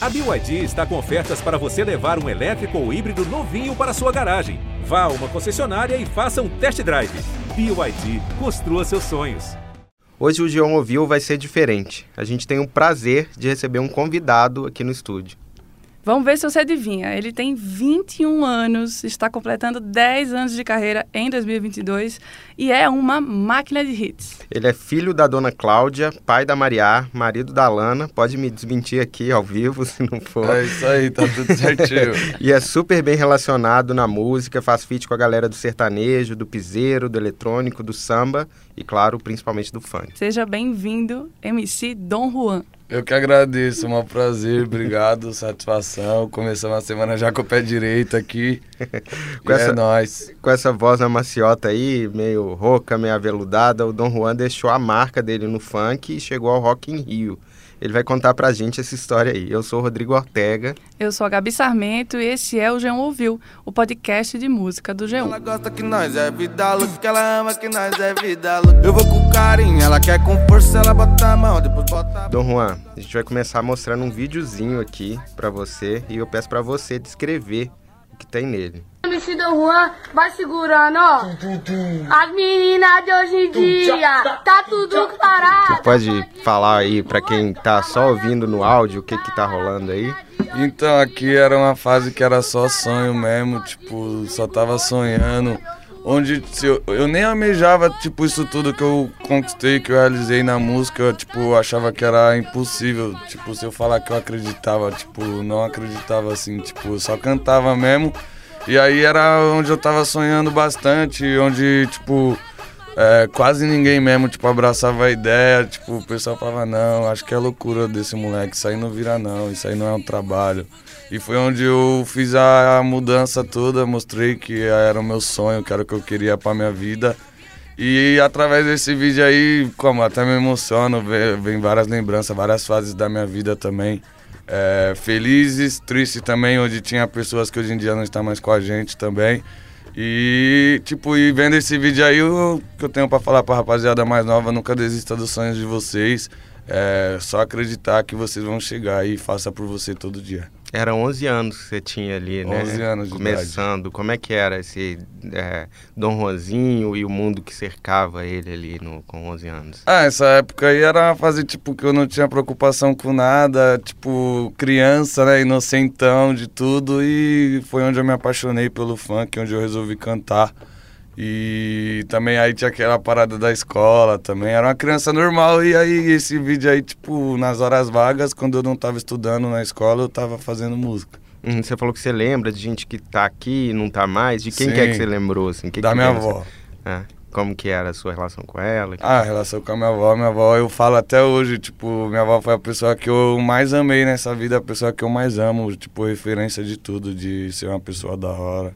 A BYD está com ofertas para você levar um elétrico ou híbrido novinho para sua garagem. Vá a uma concessionária e faça um test drive. BYD, construa seus sonhos. Hoje o Geon Ouviu vai ser diferente. A gente tem o prazer de receber um convidado aqui no estúdio. Vamos ver se você adivinha. Ele tem 21 anos, está completando 10 anos de carreira em 2022 e é uma máquina de hits. Ele é filho da dona Cláudia, pai da Maria, marido da Lana. Pode me desmentir aqui ao vivo se não for. É isso aí, tá tudo certinho. e é super bem relacionado na música, faz feat com a galera do sertanejo, do piseiro, do eletrônico, do samba e, claro, principalmente do funk. Seja bem-vindo, MC Dom Juan. Eu que agradeço, um prazer, obrigado, satisfação. Começamos a semana já com o pé direito aqui. com essa, é nóis. Com essa voz na maciota aí, meio rouca, meio aveludada, o Dom Juan deixou a marca dele no funk e chegou ao Rock in Rio. Ele vai contar pra gente essa história aí. Eu sou o Rodrigo Ortega. Eu sou a Gabi Sarmento e esse é o G1 Ouviu, o podcast de música do G1. Ela gosta que nós é vida louca, que ela ama que nós é vida louca. Eu vou com carinho, ela quer com força, ela bota a mão, depois bota a Dom Juan, a gente vai começar mostrando um videozinho aqui pra você e eu peço pra você descrever o que tem nele. MC Dom Juan vai segurando, ó. As meninas de hoje em dia, tá tudo pode falar aí pra quem tá só ouvindo no áudio o que que tá rolando aí? Então, aqui era uma fase que era só sonho mesmo, tipo, só tava sonhando. Onde eu, eu nem almejava, tipo, isso tudo que eu conquistei, que eu realizei na música, eu, tipo, achava que era impossível. Tipo, se eu falar que eu acreditava, tipo, não acreditava assim, tipo, só cantava mesmo. E aí era onde eu tava sonhando bastante, onde, tipo, é, quase ninguém mesmo, tipo, abraçava a ideia, tipo, o pessoal falava, não, acho que é loucura desse moleque, isso aí não vira não, isso aí não é um trabalho. E foi onde eu fiz a mudança toda, mostrei que era o meu sonho, que era o que eu queria pra minha vida. E através desse vídeo aí, como até me emociono, vem várias lembranças, várias fases da minha vida também. É, felizes, tristes também, onde tinha pessoas que hoje em dia não estão mais com a gente também. E, tipo, e vendo esse vídeo aí, o que eu tenho para falar pra rapaziada mais nova, nunca desista dos sonhos de vocês. É só acreditar que vocês vão chegar e faça por você todo dia. Era 11 anos que você tinha ali, né? 11 anos de Começando. Idade. Como é que era esse é, Dom Juanzinho e o mundo que cercava ele ali no, com 11 anos? Ah, essa época aí era uma fase, tipo, que eu não tinha preocupação com nada. Tipo, criança, né? Inocentão de tudo. E foi onde eu me apaixonei pelo funk, onde eu resolvi cantar. E também aí tinha aquela parada da escola também. Era uma criança normal. E aí esse vídeo aí, tipo, nas horas vagas, quando eu não tava estudando na escola, eu tava fazendo música. Uhum, você falou que você lembra de gente que tá aqui e não tá mais. De quem que é que você lembrou, assim? Que da que minha era? avó. Ah, como que era a sua relação com ela? Ah, a relação com a minha avó, minha avó, eu falo até hoje, tipo, minha avó foi a pessoa que eu mais amei nessa vida, a pessoa que eu mais amo, tipo, referência de tudo, de ser uma pessoa da hora.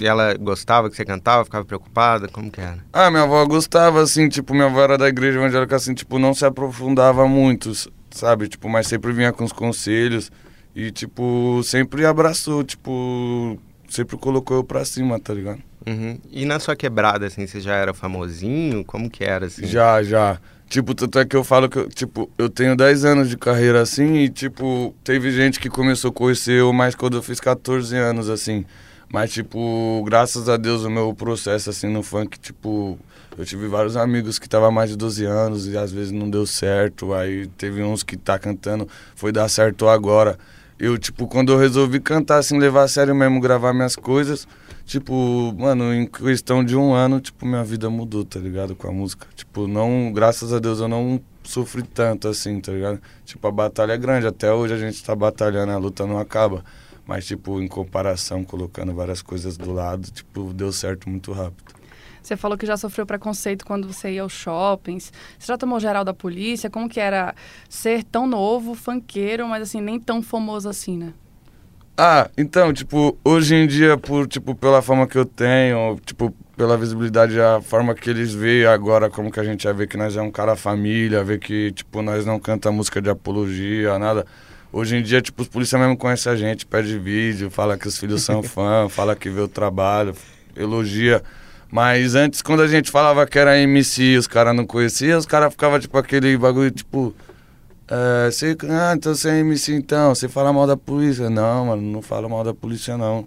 E ela gostava que você cantava, ficava preocupada? Como que era? Ah, minha avó gostava, assim, tipo, minha avó era da igreja evangélica, assim, tipo, não se aprofundava muito, sabe? Tipo, mas sempre vinha com os conselhos e, tipo, sempre abraçou, tipo, sempre colocou eu pra cima, tá ligado? Uhum. E na sua quebrada, assim, você já era famosinho? Como que era, assim? Já, já. Tipo, tanto é que eu falo que, eu, tipo, eu tenho 10 anos de carreira, assim, e, tipo, teve gente que começou a conhecer eu mais quando eu fiz 14 anos, assim. Mas, tipo, graças a Deus o meu processo, assim, no funk, tipo, eu tive vários amigos que estavam mais de 12 anos e às vezes não deu certo. Aí teve uns que tá cantando, foi dar certo agora. Eu, tipo, quando eu resolvi cantar, assim, levar a sério mesmo, gravar minhas coisas, tipo, mano, em questão de um ano, tipo, minha vida mudou, tá ligado? Com a música. Tipo, não, graças a Deus eu não sofri tanto, assim, tá ligado? Tipo, a batalha é grande, até hoje a gente tá batalhando, a luta não acaba. Mas, tipo, em comparação, colocando várias coisas do lado, tipo, deu certo muito rápido. Você falou que já sofreu preconceito quando você ia aos shoppings. Você já tomou geral da polícia? Como que era ser tão novo, funkeiro, mas assim, nem tão famoso assim, né? Ah, então, tipo, hoje em dia, por, tipo, pela forma que eu tenho, tipo, pela visibilidade, a forma que eles veem agora, como que a gente vai ver que nós é um cara família, ver que, tipo, nós não canta música de apologia, nada. Hoje em dia, tipo, os policiais mesmo conhecem a gente, pede vídeo, fala que os filhos são fã, fala que vê o trabalho, elogia. Mas antes, quando a gente falava que era MC e os caras não conheciam, os caras ficavam, tipo, aquele bagulho, tipo... É, você, ah, então você é MC então, você fala mal da polícia. Não, mano, não falo mal da polícia, não.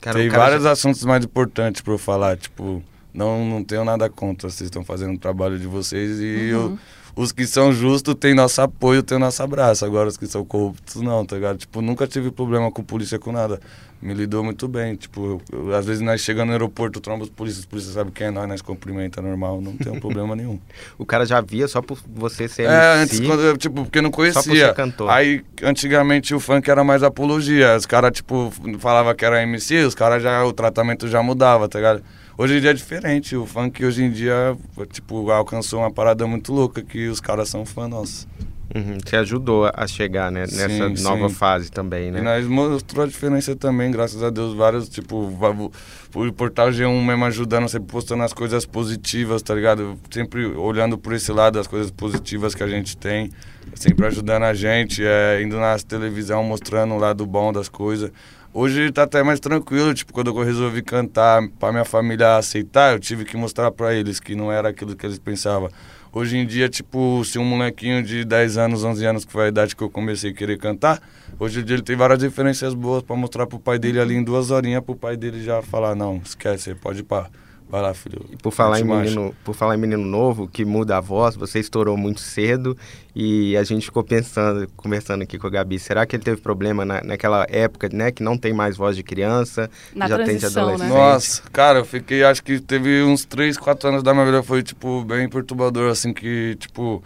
Cara, Tem cara vários já- assuntos mais importantes pra eu falar, tipo, não, não tenho nada contra, vocês estão fazendo o trabalho de vocês e eu- os que são justos têm nosso apoio, têm nosso abraço. Agora os que são corruptos não, tá ligado? Tipo, nunca tive problema com polícia, com nada. Me lidou muito bem, tipo, eu- eu- às vezes nós chegamos no aeroporto, tromba os polícias, os polícias sabem quem é nós, nós cumprimenta normal, não tem um problema nenhum. O cara já via só por você ser É, MC. antes, quando eu, tipo, porque não Só por conhecia. ser cantor. Aí, antigamente, o funk era mais apologia. Os caras, tipo, falava que era MC, os caras já, o tratamento já mudava, tá ligado? Hoje em dia é diferente. O funk hoje em dia, tipo, alcançou uma parada muito louca que os caras são fã nossos. Uhum, Você ajudou a chegar né, Sim, nessa sim. nova fase também, né? E nós mostrou a diferença também, graças a Deus, vários, tipo, o portal G1 mesmo ajudando, sempre postando as coisas positivas, tá ligado? Sempre olhando por esse lado, as coisas positivas que a gente tem, sempre ajudando a gente, é, indo na televisão mostrando o lado bom das coisas. Hoje tá até mais tranquilo, tipo, quando eu resolvi cantar pra minha família aceitar, eu tive que mostrar pra eles que não era aquilo que eles pensavam. Hoje em dia, tipo, se um molequinho de 10 anos, 11 anos, que foi a idade que eu comecei a querer cantar, hoje em dia ele tem várias referências boas pra mostrar pro pai dele ali em duas horinhas, pro pai dele já falar, não, esquece, pode ir pra... Vai lá, filho. E por falar, em mete marcha." menino, por falar em menino novo, que muda a voz, você estourou muito cedo e a gente ficou pensando, conversando aqui com a Gabi, será que ele teve problema na, naquela época, né, que não tem mais voz de criança, Na já tem de né? adolescente? Nossa, cara, eu fiquei, acho que teve uns 3, 4 anos da minha vida, foi, tipo, bem perturbador, assim, que, tipo,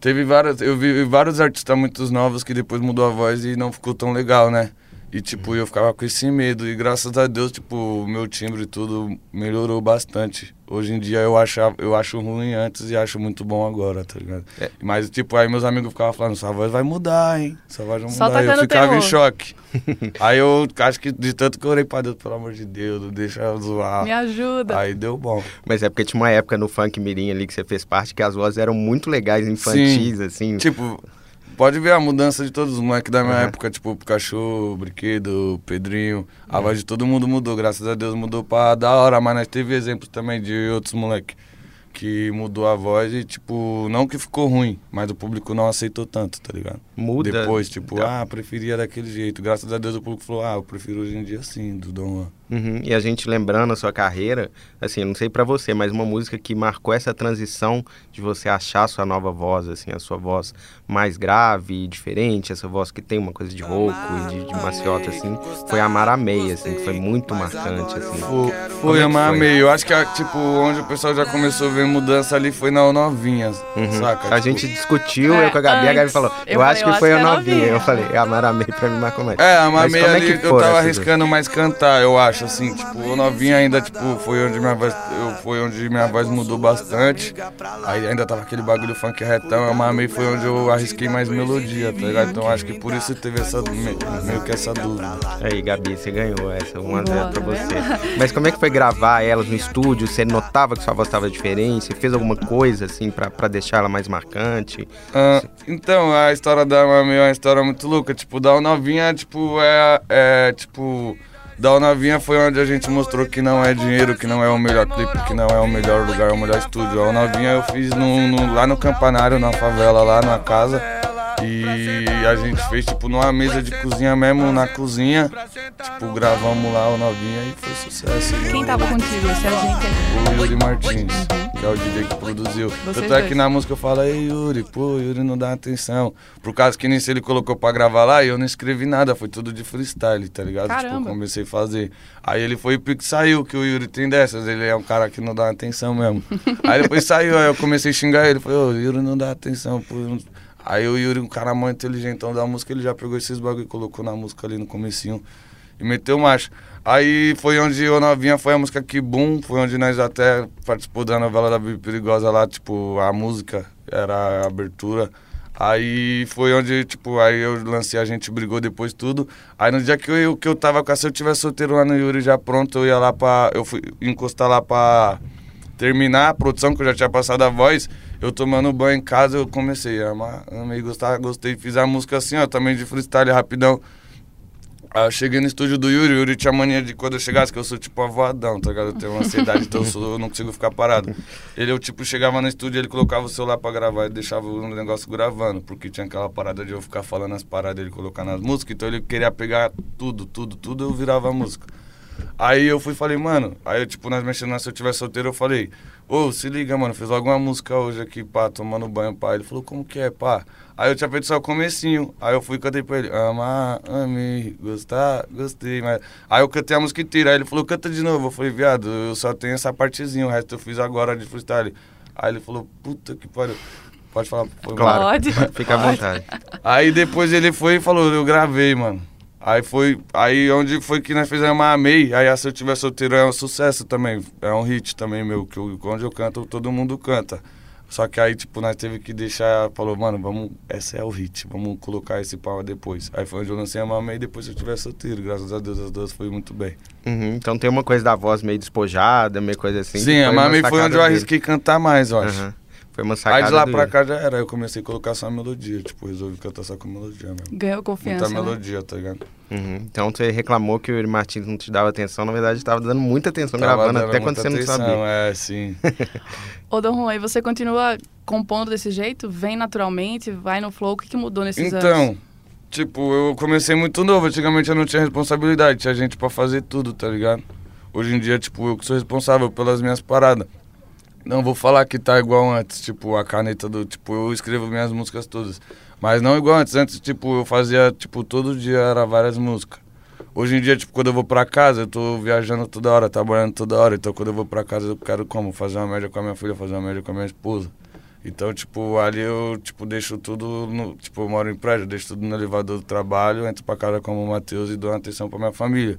teve várias, eu vi vários artistas muito novos que depois mudou a voz e não ficou tão legal, né? E, tipo, eu ficava com esse medo e graças a Deus, tipo, o meu timbre e tudo melhorou bastante. Hoje em dia eu, achava, eu acho ruim antes e acho muito bom agora, tá ligado? É. Mas, tipo, aí meus amigos ficavam falando, sua voz vai mudar, hein? Sua voz vai Só mudar. eu tacando ficava em choque. aí eu acho que de tanto que eu orei pra Deus, pelo amor de Deus, deixa eu zoar. Me ajuda. Aí deu bom. Mas é porque tinha uma época no funk mirim ali que você fez parte que as vozes eram muito legais, infantis, assim. Tipo, pode ver a mudança de todos os moleques da minha Uhum. época, tipo, o Pikachu, o Brinquedo, o Pedrinho. A voz de todo mundo mudou, graças a Deus mudou pra da hora, mas nós teve exemplos também de outros moleques que mudou a voz e, tipo, não que ficou ruim, mas o público não aceitou tanto, tá ligado? Muda. Depois, tipo, ah, preferia daquele jeito. Graças a Deus o público falou, ah, eu prefiro hoje em dia assim, do Dom Juan. Uhum, E a gente lembrando a sua carreira, assim, eu não sei pra você, mas uma música que marcou essa transição de você achar a sua nova voz, assim, a sua voz mais grave e diferente, essa voz que tem uma coisa de rouco e de, de maciota, assim, foi a Maramei, assim, que foi muito marcante, assim. Foi, foi é eu que foi? amei. Eu acho que, tipo, onde o pessoal já começou a ver mudança ali foi na Novinhas, Uhum. saca? A Tipo, gente discutiu, É, eu com a Gabi, a Gabi antes, falou, eu, eu acho que foi a que é novinha. novinha. Eu falei, a Maramei pra mim marcou mais. É, a Mas Mamei como é ali que eu tava arriscando mais cantar, eu acho, assim, tipo, o novinha ainda, tipo, foi onde minha voz, eu, foi onde minha voz mudou bastante. Aí ainda tava aquele bagulho funk retão, a Mamei foi onde eu arrisquei mais melodia, tá ligado? Então acho que por isso teve essa, me- meio que essa dúvida. Aí, Gabi, você ganhou essa 1 a 0 Boa, pra você. Mas como é que foi gravar elas no estúdio? Você notava que sua voz estava diferente? Você fez alguma coisa, assim, pra, pra deixar ela mais marcante? Ah, então, a história da Mamei é uma história muito louca. Tipo, da Novinha, tipo, é, é tipo. Da Novinha foi onde a gente mostrou que não é dinheiro, que não é o melhor clipe, que não é o melhor lugar, o melhor estúdio. A Novinha eu fiz no, no- lá no campanário, na favela, lá na casa. E a gente fez, tipo, numa mesa de cozinha mesmo, na cozinha. Tipo, gravamos lá o Novinha e foi sucesso. Quem tava contigo? Esse é a gente. O Yuri Martins, que é o DJ que produziu. Vocês é que dois. na música eu falo, ei Yuri, pô, Yuri não dá atenção. Por causa que nisso ele colocou pra gravar lá e eu não escrevi nada, foi tudo de freestyle, tá ligado? Tipo, eu Caramba. comecei a fazer. Aí ele foi e saiu, que o Yuri tem dessas, ele é um cara que não dá atenção mesmo. aí depois saiu, aí eu comecei a xingar ele, falei, ô, Yuri não dá atenção, pô. eu Aí o Yuri, um cara muito inteligentão da música, ele já pegou esses bagulho e colocou na música ali no comecinho e meteu marcha. Aí foi onde o Novinha foi a música que boom, foi onde nós até participou da novela da Bibi Perigosa lá, tipo, a música era a abertura. Aí foi onde, tipo, aí eu lancei, a gente brigou depois tudo. Aí no dia que eu, que eu tava com a, se eu tivesse solteiro lá no Yuri já pronto, eu ia lá pra. Eu fui encostar lá pra terminar a produção, que eu já tinha passado a voz. Eu tomando banho em casa, eu comecei a amar, amei, gostar, gostei. Fiz a música assim, ó, também de freestyle rapidão. Aí eu cheguei no estúdio do Yuri, o Yuri tinha mania de quando eu chegasse, que eu sou tipo avoadão, tá ligado? Eu tenho uma ansiedade, então eu, sou- eu não consigo ficar parado. Ele, eu tipo, chegava no estúdio, ele colocava o celular pra gravar e deixava o negócio gravando, porque tinha aquela parada de eu ficar falando as paradas ele colocar nas músicas, então ele queria pegar tudo, tudo, tudo, eu virava a música. Aí eu fui e falei, mano, aí eu, tipo, nós mexendo Se Eu Tiver Solteiro, eu falei, ô, se liga, mano, fiz alguma música hoje aqui, pá, tomando banho, pá. Ele falou, como que é, pá? Aí eu tinha feito só o comecinho, aí eu fui e cantei pra ele, amar, amei, gostar, gostei, mas... Aí eu cantei a música inteira, aí ele falou, canta de novo. Eu falei, viado, eu só tenho essa partezinha, o resto eu fiz agora de freestyle. Aí ele falou, puta que pariu. Pode falar, foi. Claro. Pode. Fica à vontade. Aí depois ele foi e falou, eu gravei, mano. Aí foi, aí onde foi que nós fizemos a Amei, aí a Se Eu Tiver Solteiro é um sucesso também, é um hit também meu, que eu- onde eu canto, todo mundo canta. Só que aí, tipo, nós teve que deixar, falou, mano, vamos, essa é o hit, vamos colocar esse pau depois. Aí foi onde eu lancei a Amei e depois Se Eu Tiver Solteiro, graças a Deus as duas foi muito bem. Uhum, Então tem uma coisa da voz meio despojada, meio coisa assim. Sim, a Mamei foi onde eu dele. arrisquei cantar mais, eu acho. Aham. Foi uma sacada Aí de lá pra cá já era, eu comecei a colocar só a melodia, tipo, resolvi cantar só com melodia mesmo. Ganhou confiança, Muita né? melodia, tá ligado? Uhum. Então você reclamou que o Yuri Martins não te dava atenção, na verdade estava dando muita atenção Tava gravando, até quando você não atenção, sabia. É, sim. Ô, Dom Juan, e você continua compondo desse jeito? Vem naturalmente? Vai no flow? O que, que mudou nesses anos? Então, tipo, eu comecei muito novo. Antigamente eu não tinha responsabilidade, tinha gente pra fazer tudo, tá ligado? Hoje em dia, tipo, eu que sou responsável pelas minhas paradas. Não vou falar que tá igual antes, tipo, a caneta do. Tipo, eu escrevo minhas músicas todas. Mas não igual antes. Antes, tipo, eu fazia, tipo, todo dia era várias músicas. Hoje em dia, tipo, quando eu vou pra casa, eu tô viajando toda hora, trabalhando toda hora. Então, quando eu vou pra casa, eu quero como? Fazer uma média com a minha filha, fazer uma média com a minha esposa. Então, tipo, ali eu, tipo, deixo tudo no... Tipo, eu moro em prédio, deixo tudo no elevador do trabalho, entro pra casa como o Matheus e dou atenção pra minha família.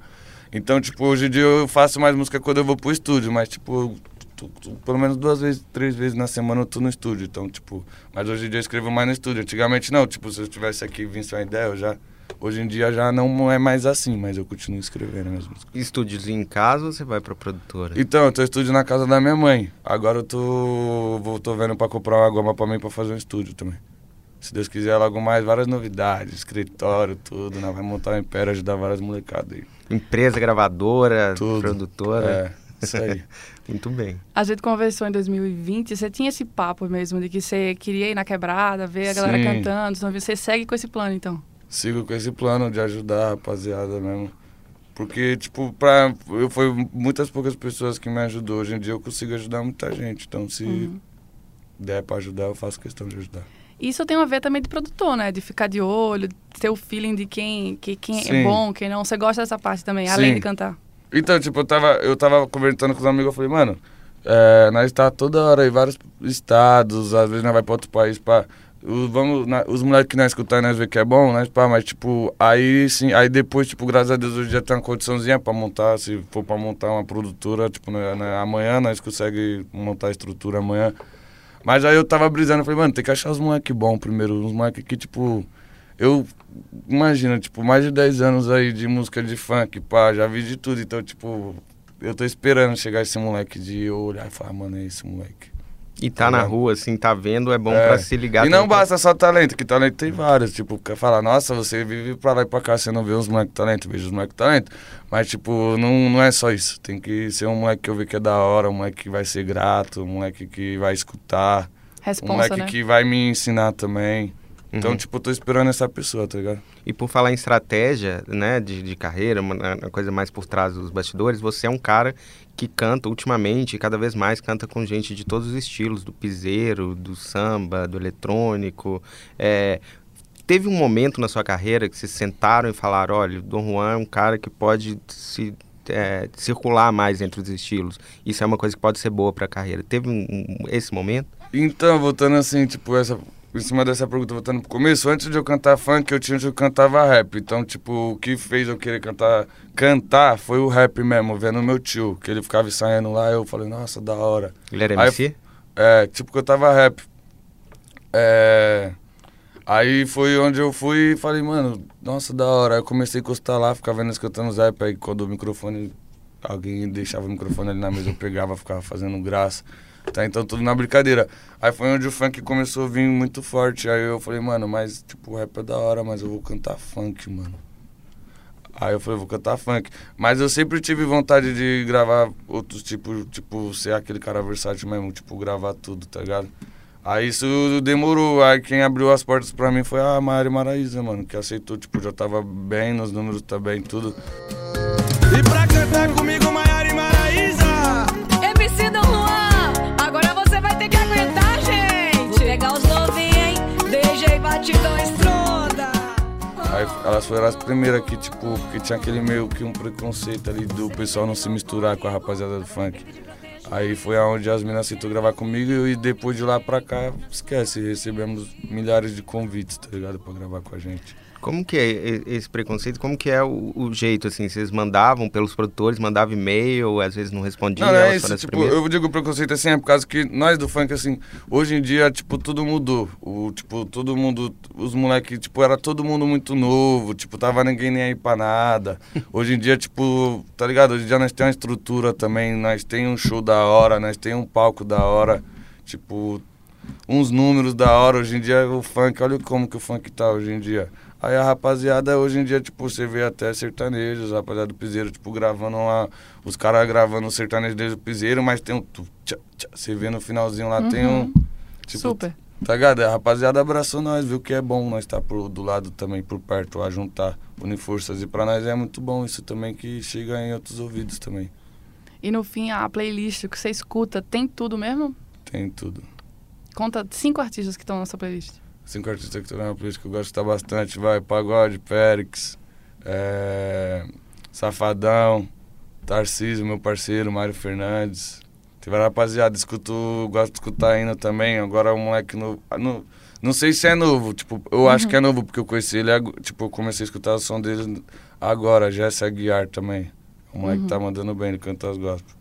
Então, tipo, hoje em dia eu faço mais música quando eu vou pro estúdio, mas, tipo, tô- tô- pelo menos duas vezes, três vezes na semana eu tô no estúdio. Então, tipo, mas hoje em dia eu escrevo mais no estúdio. Antigamente não, tipo, se eu tivesse aqui e visse uma ideia, eu já... Hoje em dia já não é mais assim, mas eu continuo escrevendo músicas. Estúdiozinho em casa ou você vai pra produtora? Então, eu tô estúdio na casa da minha mãe. Agora eu tô, vou, tô vendo pra comprar uma goma pra mim pra fazer um estúdio também. Se Deus quiser, logo mais várias novidades, escritório, tudo, né? Vai montar um império, ajudar várias molecadas aí. Empresa gravadora, Tudo. produtora. É, isso aí. Muito bem. A gente conversou em 2020, você tinha esse papo mesmo de que você queria ir na quebrada, ver a galera Sim. cantando. Então você segue com esse plano, então? Sigo com esse plano de ajudar a rapaziada mesmo. Porque, tipo, pra, eu, foi muitas poucas pessoas que me ajudou. Hoje em dia eu consigo ajudar muita gente. Então, se Uhum. der pra ajudar, eu faço questão de ajudar. Isso tem a ver também de produtor, né? De ficar de olho, ter o feeling de quem, que, quem é bom, quem não. Você gosta dessa parte também, Sim. além de cantar. Então, tipo, eu tava, eu tava conversando com os amigos, eu falei, mano, é, nós tá toda hora em vários estados, às vezes nós vai pra outro país, pá. Os, vamos, na- os moleques que nós escutar, nós vê que é bom, nós pá, mas tipo, aí sim, aí depois, tipo, graças a Deus, hoje já tem uma condiçãozinha pra montar, se for pra montar uma produtora, tipo, né, né, amanhã nós conseguimos montar a estrutura amanhã. Mas aí eu tava brisando, eu falei, mano, tem que achar os moleques bons primeiro, uns moleques que, tipo, eu, imagina, tipo, mais de 10 anos aí de música de funk, pá, já vi de tudo, então, tipo, eu tô esperando chegar esse moleque de eu olhar e falar, mano, é esse moleque. E tá na Tá vendo? rua, assim, tá vendo, é bom É. pra se ligar. E não basta só talento, que talento tem vários. Tipo, quer falar, nossa, você vive pra lá e pra cá, você não vê os moleques talento, vejo os moleques talento. Mas, tipo, não, não é só isso. Tem que ser um moleque que eu ver que é da hora, um moleque que vai ser grato, um moleque que vai escutar, um Responsa, moleque né? que vai me ensinar também. Então, Uhum. tipo, eu tô esperando essa pessoa, tá ligado? E por falar em estratégia, né, de, de carreira, uma, uma coisa mais por trás dos bastidores, você é um cara que canta ultimamente, cada vez mais canta com gente de todos os estilos, do piseiro, do samba, do eletrônico. É, teve um momento na sua carreira que vocês sentaram e falaram, olha, o Dom Juan é um cara que pode se é, circular mais entre os estilos. Isso é uma coisa que pode ser boa para a carreira. Teve um- um- esse momento? Então, voltando assim, tipo, essa, em cima dessa pergunta, voltando pro começo, antes de eu cantar funk, eu tinha eu cantava rap. Então, tipo, o que fez eu querer cantar, cantar foi o rap mesmo, vendo meu tio, que ele ficava ensaiando lá, eu falei, nossa, da hora. Ele era Aí- MC? É, tipo, que eu tava rap. É. Aí foi onde eu fui e falei, mano, nossa, da hora. Aí eu comecei a encostar lá, ficava vendo os rap, aí quando o microfone, alguém deixava o microfone ali na mesa, eu pegava, ficava fazendo graça. Tá, então tudo na brincadeira. Aí foi onde o funk começou a vir muito forte. Aí eu falei, mano, mas tipo, o rap é da hora, mas eu vou cantar funk, mano. Aí eu falei, vou cantar funk. Mas eu sempre tive vontade de gravar outros tipos, tipo, ser aquele cara versátil mesmo, tipo, gravar tudo, tá ligado? Aí isso demorou. Aí quem abriu as portas pra mim foi a Mari Maraíza, mano, que aceitou, tipo, já tava bem nos números também, tudo. E pra cantar comigo, Batidão Estronda. Aí elas foram as primeiras que, tipo, porque tinha aquele meio que um preconceito ali do pessoal não se misturar com a rapaziada do funk. Aí foi aonde as meninas aceitou gravar comigo e depois de lá pra cá, esquece, recebemos milhares de convites, tá ligado? Pra gravar com a gente. Como que é esse preconceito? Como que é o, o jeito, assim? Vocês mandavam pelos produtores, mandavam e-mail, às vezes não respondiam, Não, não é isso, tipo, primeiras? eu digo preconceito assim, é por causa que nós do funk, assim, hoje em dia, tipo, tudo mudou. O, tipo, todo mundo, os moleques, tipo, era todo mundo muito novo, tipo, tava ninguém nem aí pra nada. Hoje em dia, tipo, tá ligado? Hoje em dia nós temos uma estrutura também, nós tem um show da hora, nós tem um palco da hora, tipo, uns números da hora. Hoje em dia o funk, olha como que o funk tá hoje em dia. Aí a rapaziada hoje em dia, tipo, você vê até sertanejos, a rapaziada do piseiro, tipo, gravando lá, os caras gravando o sertanejo desde o piseiro, mas tem um. tchá, tchá, você vê no finalzinho lá, tem um. Tipo, Super. Tá ligado? A rapaziada abraçou nós, viu que é bom nós estar tá do lado também, por perto, a juntar, unir forças. E pra nós é muito bom isso também, que chega em outros ouvidos também. E no fim, a playlist que você escuta tem tudo mesmo? Tem tudo. Conta cinco artistas que estão nessa playlist. Cinco artistas que estão na que eu gosto bastante, vai, Pagode, Périx, é, Safadão, Tarcísio, meu parceiro, Mário Fernandes. Tem várias rapaziada, escuto, gosto de escutar ainda também, agora o moleque novo, ah, não, não sei se é novo, tipo, eu acho que é novo, porque eu conheci ele, tipo, eu comecei a escutar o som dele agora, Jesse Aguiar também. O moleque tá mandando bem, ele canta as gospel.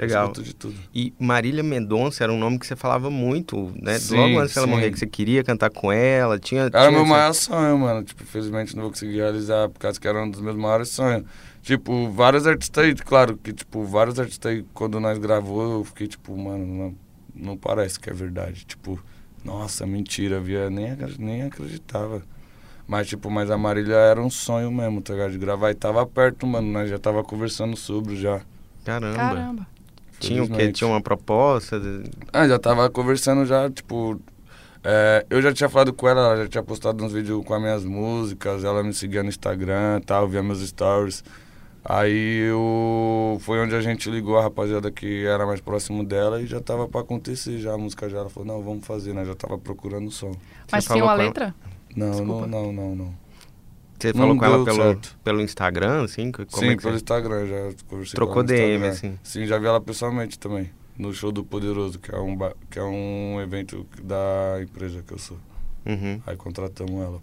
Legal. Escuto de tudo. E Marília Mendonça era um nome que você falava muito, né? Sim, Logo antes dela sim. morrer, que você queria cantar com ela, tinha... Era tinha meu essa- maior sonho, mano. Tipo, infelizmente não vou conseguir realizar, por causa que era um dos meus maiores sonhos. Tipo, vários artistas aí, claro que, tipo, vários artistas aí, quando nós gravou, eu fiquei, tipo, mano, não, não parece que é verdade. Tipo, nossa, mentira, via, nem, nem acreditava. Mas, tipo, mas a Marília era um sonho mesmo, tá ligado? De gravar e tava perto, mano. Nós já tava conversando sobre já. Caramba. Caramba. Tinha o quê? Tinha uma proposta? Ah, já tava conversando já, tipo. é, eu já tinha falado com ela, ela já tinha postado uns vídeos com as minhas músicas, ela me seguia no Instagram e tal, via meus stories. Aí eu, foi onde a gente ligou a rapaziada que era mais próximo dela e já tava pra acontecer já a música já. Ela falou, não, vamos fazer, né? Já tava procurando o som. Mas tinha uma letra? Não, não, não, não, não. Você falou com ela pelo, certo. pelo Instagram, assim? Como Sim, é que pelo você... Instagram, já conversei Trocou DM, assim? Sim, já vi ela pessoalmente também, no show do Poderoso, que é um, ba- que é um evento da empresa que eu sou. Uhum. Aí contratamos ela.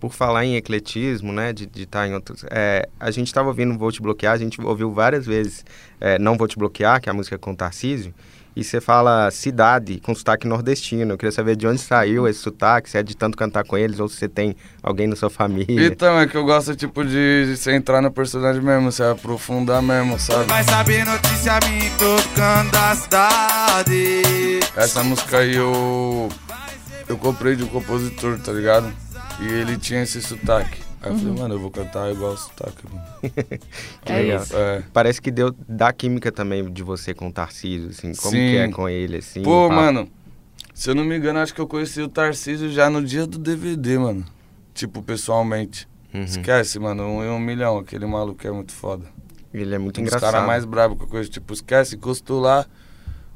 Por falar em ecletismo, né, de estar em outros... é, a gente estava ouvindo Vou Te Bloquear, a gente ouviu várias vezes é, Não Vou Te Bloquear, que é a música com Tarcísio, e você fala cidade com sotaque nordestino. Eu queria saber de onde saiu esse sotaque, se é de tanto cantar com eles ou se você tem alguém na sua família. Então, é que eu gosto, tipo, de você entrar no personagem mesmo, você aprofundar mesmo, sabe? Vai saber notícia minha tocando da cidade. Essa música aí eu, eu comprei de um compositor, tá ligado? E ele tinha esse sotaque. Aí eu falei, mano, eu vou cantar igual o sotaque, mano. Que É legal. isso. É. Parece que deu da química também de você com o Tarcísio, assim. Como Sim. que é com ele, assim? Pô, mano, se eu não me engano, acho que eu conheci o Tarcísio já no dia do DVD, mano. Tipo, pessoalmente. Uhum. Esquece, mano, um em um milhão, aquele maluco é muito foda. Ele é muito Um engraçado. caras mais bravos que eu conheço. Tipo, esquece, encostou lá.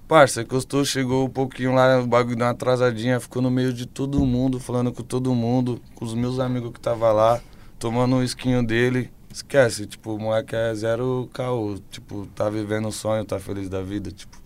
Parça, encostou, chegou um pouquinho lá, o bagulho deu uma atrasadinha, ficou no meio de todo mundo, falando com todo mundo, com os meus amigos que tava lá, tomando um esquinho dele. Esquece, tipo, o moleque é zero caô. Tipo, tá vivendo um sonho, tá feliz da vida. Tipo,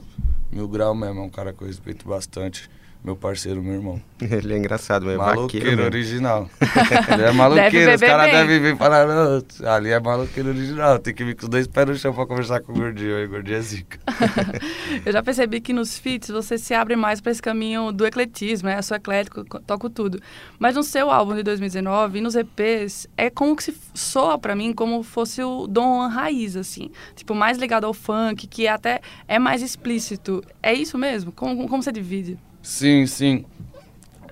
mil grau mesmo, é um cara que eu respeito bastante. Meu parceiro, meu irmão. Ele é engraçado, é Maloqueiro vaqueiro original. Ele é maloqueiro, Deve os caras devem vir falar, não, ali é maloqueiro original, tem que vir com os dois pés no chão pra conversar com o gordinho, aí o gordinho é zica. Eu já percebi que nos feats você se abre mais para esse caminho do ecletismo, né? Eu sou eclético, co- toco tudo. Mas no seu álbum de 2019 e nos EPs, é como que se soa para mim como fosse o Dom Juan raiz, assim. Tipo, mais ligado ao funk, que até é mais explícito. É isso mesmo? Como, como você divide? Sim, sim.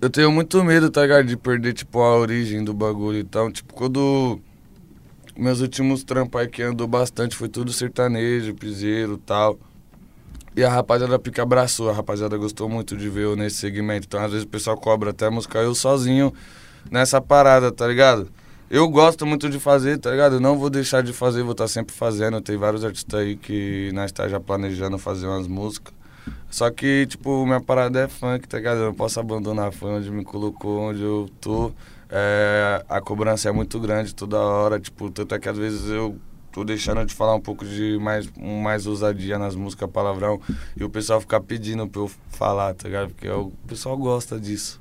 Eu tenho muito medo, tá ligado? De perder, tipo, a origem do bagulho. Então, tipo, quando meus últimos trampos aí que andou bastante foi tudo sertanejo, piseiro e tal. E a rapaziada pica abraçou, a rapaziada gostou muito de ver eu nesse segmento. Então, às vezes, o pessoal cobra até música eu sozinho nessa parada, tá ligado? Eu gosto muito de fazer, tá ligado? Eu não vou deixar de fazer, vou estar sempre fazendo. Tem vários artistas aí que nós tá já planejando fazer umas músicas. Só que, tipo, minha parada é funk, tá ligado? Eu não posso abandonar, foi onde me colocou, onde eu tô. É, a cobrança é muito grande toda hora, tipo, tanto é que às vezes eu tô deixando de falar um pouco de mais, mais ousadia nas músicas palavrão e o pessoal ficar pedindo pra eu falar, tá ligado? Porque o pessoal gosta disso.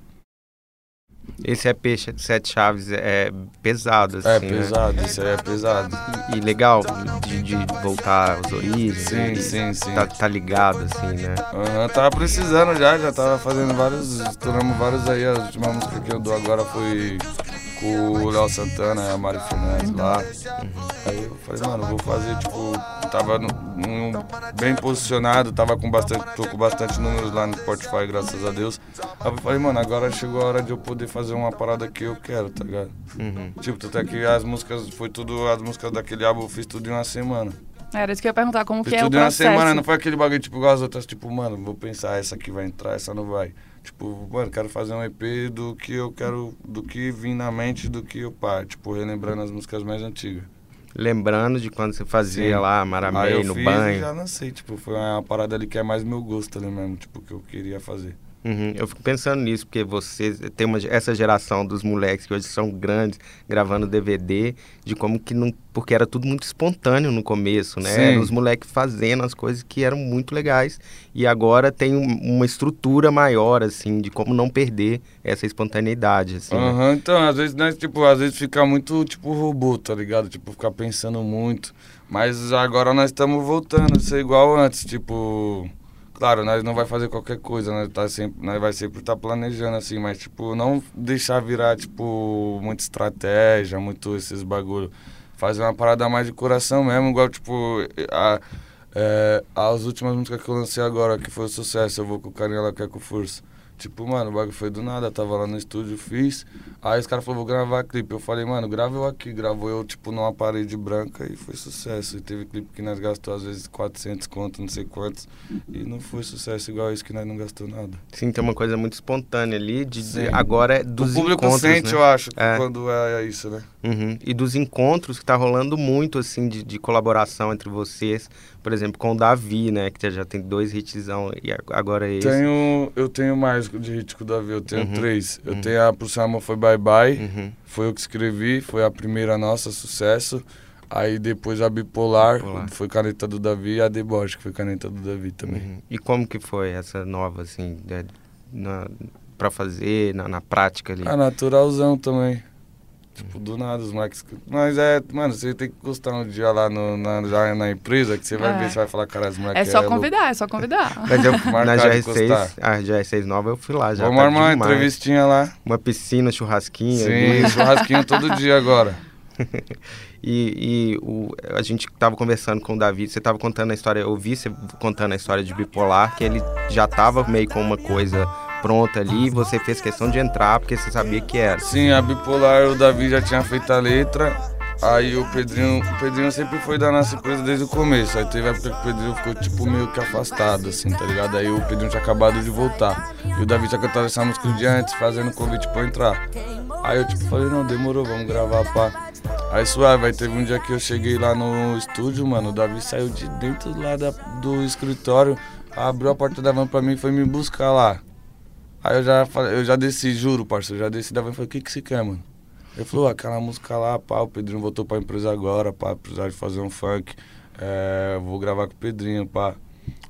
Esse EP Sete Chaves é pesado, assim, É né? pesado, isso aí é pesado. E legal de, de voltar às origens. Sim, e sim, sim. Tá, tá ligado, assim, né? Aham, tava precisando já, já tava fazendo vários, estouramos vários aí. A última música que eu dou agora foi com o Léo Santana e a Mari Fernandes lá. Aí eu falei, mano, vou fazer, tipo, tava no, num- bem posicionado, tava com bastante, tô com bastante números lá no Spotify, graças a Deus. Aí eu falei, mano, agora chegou a hora de eu poder fazer uma parada que eu quero, tá ligado? Uhum. Tipo, tanto é que as músicas, foi tudo, as músicas daquele álbum eu fiz tudo em uma semana. Era isso que eu ia perguntar, como Fiz que é o tudo em uma processo. semana, não foi aquele bagulho tipo igual as outras, tipo, mano, vou pensar, essa aqui vai entrar, essa não vai. Tipo, mano, quero fazer um EP do que eu quero, do que vim na mente, do que eu pá, tipo, relembrando as músicas mais antigas. Lembrando de quando você fazia Sim. lá Maramei eu no fiz banho. já lancei, tipo, foi uma parada ali que é mais meu gosto ali mesmo, tipo, que eu queria fazer. Uhum, Eu fico pensando nisso, porque você tem uma, essa geração dos moleques que hoje são grandes, gravando DVD, de como que não. Porque era tudo muito espontâneo no começo, né? Os moleques fazendo as coisas que eram muito legais. E agora tem um- uma estrutura maior, assim, de como não perder essa espontaneidade, assim. né? Aham, então, às vezes, nós, tipo, às vezes fica muito, tipo, robô, tá ligado? Tipo, ficar pensando muito. Mas agora nós estamos voltando a ser igual antes, tipo... Claro, nós não vai fazer qualquer coisa, nós, tá sempre, nós vai sempre estar planejando, assim, mas, tipo, não deixar virar, tipo, muita estratégia, muito esses bagulho. Fazer uma parada mais de coração mesmo, igual, tipo, a, é, as últimas músicas que eu lancei agora, que foi o sucesso, eu vou com o carinha lá, quer com força. Tipo, mano, o bagulho foi do nada, tava lá no estúdio, fiz. Aí os caras falaram, vou gravar clipe. Eu falei, mano, grava eu aqui. Gravou eu, tipo, numa parede branca e foi sucesso. E teve clipe que nós gastou, às vezes, 400 conto, não sei quantos. E não foi sucesso igual isso, que nós não gastou nada. Sim, tem uma coisa muito espontânea ali, de, de- Sim. agora é dos o público encontros, sente, né? eu acho, É. quando é isso, né? Uhum. E dos encontros que tá rolando muito, assim, de, de colaboração entre vocês. Por exemplo, com o Davi, né? Que já tem dois hitzão e ag- agora é esse. Tenho, eu tenho mais de hit com o Davi, eu tenho Uhum. três. Eu Uhum. tenho a Pro Amor Foi Bye Bye. Uhum. Foi eu que escrevi, foi a primeira nossa, sucesso. Aí depois a Bipolar, Bipolar. foi caneta do Davi, e a Deboche, que foi caneta do Davi também. Uhum. E como que foi essa nova, assim, né, na, pra fazer, na, na prática ali? Ah, naturalzão também. Tipo, do nada, os moleques. Mas é, mano, você tem que gostar um dia lá no, na, já na empresa, que você vai É. ver, você vai falar, cara, os moleques. É só louco." convidar, é só convidar. Mas eu, Marcar na de GR6, encostar. a GR6 nova eu fui lá já. Vamos tá armar uma entrevistinha lá. Uma piscina, churrasquinho. Sim, ali. churrasquinho todo dia agora. E, e o, a gente tava conversando com o Davi, você tava contando a história, eu ouvi você contando a história de bipolar, que ele já tava meio com uma coisa pronta ali, e você fez questão de entrar porque você sabia que era. Sim, a bipolar, o Davi já tinha feito a letra. Aí o Pedrinho, o Pedrinho sempre foi da nossa empresa desde o começo. Aí teve a época que o Pedrinho ficou tipo meio que afastado, assim, tá ligado? Aí o Pedrinho tinha acabado de voltar. E o Davi tinha cantado essa música um dia antes, fazendo convite pra entrar. Aí eu tipo falei, não, demorou, vamos gravar, pá. Aí suave, aí teve um dia que eu cheguei lá no estúdio, mano, o Davi saiu de dentro lá da- do escritório, abriu a porta da van pra mim e foi me buscar lá. Aí eu já falei, eu já desci, juro, parceiro, eu já desci da van e falei, o que que você quer, mano? Ele falou, "Ah, aquela música lá, pá, o Pedrinho voltou pra empresa agora, pá, precisar de fazer um funk, é, vou gravar com o Pedrinho, pá.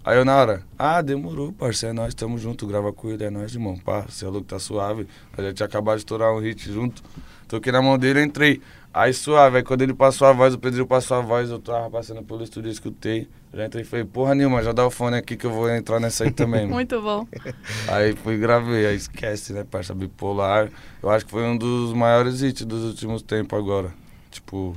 Aí eu na hora, ah, demorou, parceiro, é nóis, tamo junto, grava com ele, é nóis, irmão, pá, você é louco, tá suave. A gente acabado de estourar um hit junto, toquei na mão dele, entrei. Aí suave, aí quando ele passou a voz, o Pedrinho passou a voz, eu tava passando pelo estúdio, eu escutei. Já entrei e falei, porra nenhuma, já dá o fone aqui que eu vou entrar nessa aí também, mano. Muito bom. Aí fui e gravei, aí esquece, né, parça? Bipolar. Eu acho que foi um dos maiores hits dos últimos tempos agora. Tipo,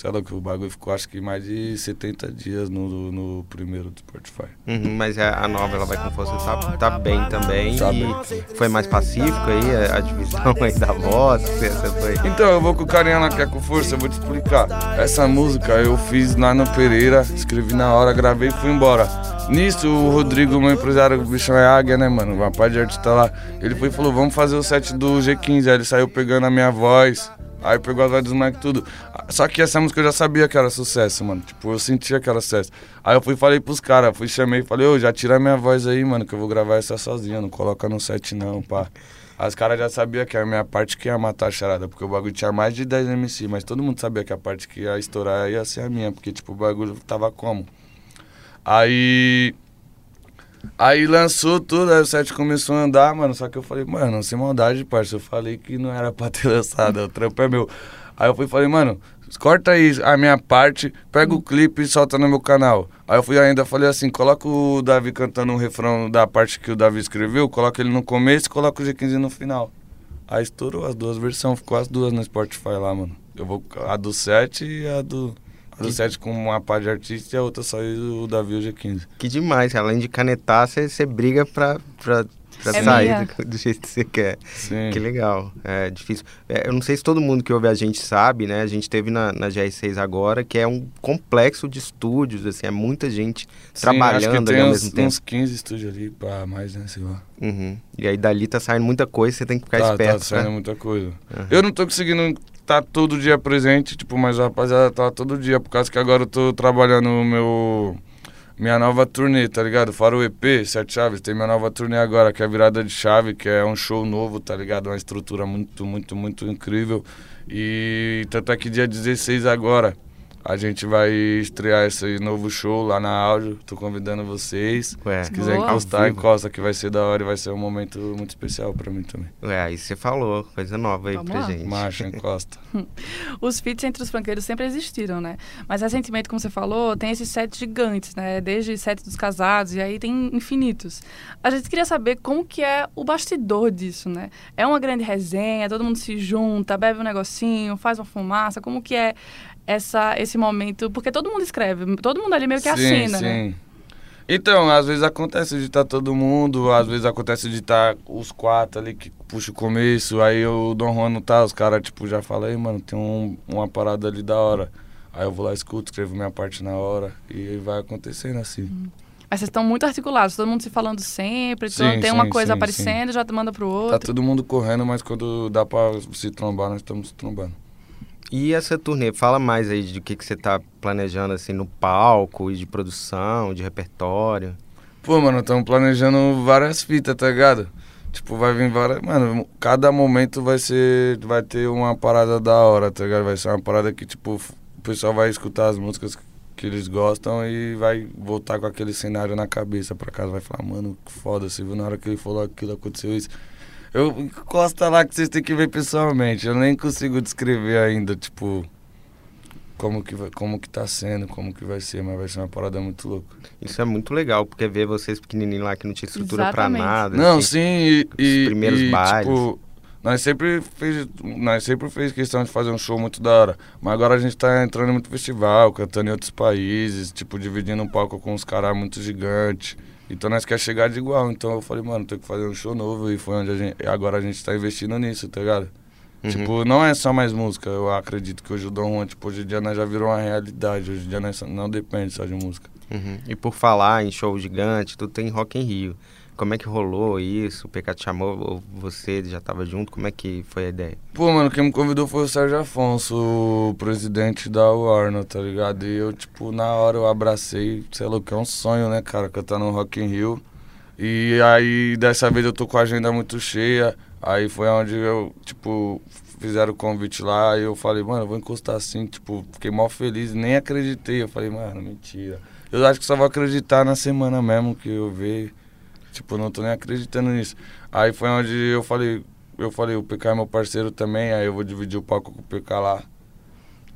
Sei lá, que o bagulho ficou acho que mais de 70 dias no, no primeiro do Spotify. Uhum, mas a, a nova, ela vai com força, tá, tá bem também. Tá e bem. foi mais pacífico aí, a, a divisão aí da voz, essa foi... Então, eu vou com o carinha lá que é com força, eu vou te explicar. Essa música eu fiz lá no Pereira, escrevi na hora, gravei e fui embora. Nisso, o Rodrigo, meu empresário, o bichão é águia, né, mano? Uma parte de artista lá. Ele foi e falou, vamos fazer o set do G15. Aí ele saiu pegando a minha voz, aí pegou as vozes dos Mike tudo. Só que essa música eu já sabia que era sucesso, mano. Tipo, eu sentia que era sucesso. Aí eu fui falei pros caras, fui chamei e falei, ô, já tira minha voz aí, mano, que eu vou gravar essa sozinha, não coloca no set não, pá. As caras já sabiam que a minha parte que ia matar a charada, porque o bagulho tinha mais de 10 MC, mas todo mundo sabia que a parte que ia estourar ia ser a minha, porque, tipo, o bagulho tava como? Aí. Aí lançou tudo, aí o set começou a andar, mano. Só que eu falei, mano, sem maldade, parça. Eu falei que não era pra ter lançado, o trampo é meu. Aí eu fui e falei, mano, corta aí a minha parte, pega o clipe e solta no meu canal. Aí eu fui ainda falei assim, coloca o Davi cantando o refrão da parte que o Davi escreveu, coloca ele no começo e coloca o G15 no final. Aí estourou as duas versões, ficou as duas no Spotify lá, mano. Eu vou a do 7 e a do. Do 7 com uma parte de artista e a outra só o Davi o G15. Que demais, além de canetar, você, você briga pra, pra, pra É sair do, do jeito que você quer. Sim. Que legal, é difícil. É, eu não sei se todo mundo que ouve a gente sabe, né? A gente teve na, na GR6 agora, que é um complexo de estúdios, assim, é muita gente Sim, trabalhando acho que ali tem ao uns, mesmo tempo. uns 15 estúdios ali pra mais, né? Sei lá. Uhum. E aí dali tá saindo muita coisa, você tem que ficar tá, esperto. tá saindo né? muita coisa. Eu não tô conseguindo estar todo dia presente, tipo, mas a rapaziada tá todo dia, por causa que agora eu tô trabalhando o meu. Minha nova turnê, tá ligado? Fora o EP, Sete Chaves, tem minha nova turnê agora, que é a Virada de Chave, que é um show novo, tá ligado? Uma estrutura muito, muito, muito incrível. E tanto é que dia 16 agora, a gente vai estrear esse novo show lá na áudio. Tô convidando vocês. Ué, Se quiser Boa. encostar, encosta, que vai ser da hora e vai ser um momento muito especial pra mim também. Ué, aí você falou, coisa nova aí Vamos pra lá. gente. Marcha, encosta. Os feats entre os funkeiros sempre existiram, né? Mas recentemente, como você falou, tem esses sets gigantes, né? Desde sete dos casados e aí tem infinitos. A gente queria saber como que é o bastidor disso, né? É uma grande resenha, todo mundo se junta, bebe um negocinho, faz uma fumaça, como que é essa, esse momento? Porque todo mundo escreve, todo mundo ali meio que assina, né? Então, às vezes acontece de estar todo mundo, às vezes acontece de estar os quatro ali que puxa o começo, aí o Dom Juan não tá, os caras tipo já falam, aí mano, tem um, uma parada ali da hora. Aí eu vou lá, escuto, escrevo minha parte na hora e vai acontecendo assim. Mas vocês estão muito articulados, todo mundo se falando sempre, Sim, então tem uma sim, coisa sim, aparecendo, já manda pro Tá outro. todo mundo correndo, mas quando dá pra se trombar, nós estamos se trombando. E essa turnê, fala mais aí de que, que você tá planejando, assim, no palco, e de produção, de repertório. Pô, mano, estamos planejando várias fitas, tá ligado? Tipo, vai vir várias. Mano, cada momento vai ser. Vai ter uma parada da hora, tá ligado? Vai ser uma parada que, tipo, o pessoal vai escutar as músicas que eles gostam e vai voltar com aquele cenário na cabeça pra casa. Vai falar, mano, que foda, você viu na hora que ele falou aquilo, aconteceu isso. Eu encosta lá que vocês têm que ver pessoalmente. Eu nem consigo descrever ainda, tipo. Como que, vai, como que tá sendo, como que vai ser, mas vai ser uma parada muito louca. Isso é muito legal, porque ver vocês pequenininhos lá que não tinha estrutura Exatamente. pra nada. Não, assim, sim, e, e- primeiros e, bailes. tipo, nós sempre fez, nós sempre fez questão de fazer um show muito da hora. Mas agora a gente tá entrando em muito festival, cantando em outros países, tipo, dividindo um palco com uns caras muito gigantes. Então nós quer chegar de igual. Então eu falei, mano, tem que fazer um show novo e foi onde a gente, agora a gente tá investindo nisso, tá ligado? Uhum. Tipo, não é só mais música, eu acredito que hoje o Dom Juan, tipo, hoje em dia nós já virou uma realidade, hoje em dia nós não depende só de música. Uhum. E por falar em show gigante, tudo tem Rock em Rio. Como é que rolou isso? O PK te chamou, ou você já tava junto? Como é que foi a ideia? Pô, mano, quem me convidou foi o Sérgio Afonso, o presidente da Warner, tá ligado? E eu, tipo, na hora eu abracei, sei lá, que é um sonho, né, cara, cantar no Rock in Rio. E aí, dessa vez eu tô com a agenda muito cheia, aí foi onde eu, tipo, fizeram o convite lá e eu falei, mano, eu vou encostar assim, tipo, fiquei mal feliz, nem acreditei. Eu falei, mano, mentira. Eu acho que só vou acreditar na semana mesmo que eu ver. Tipo, não tô nem acreditando nisso. Aí foi onde eu falei, eu falei, o PK é meu parceiro também, aí eu vou dividir o palco com o PK lá.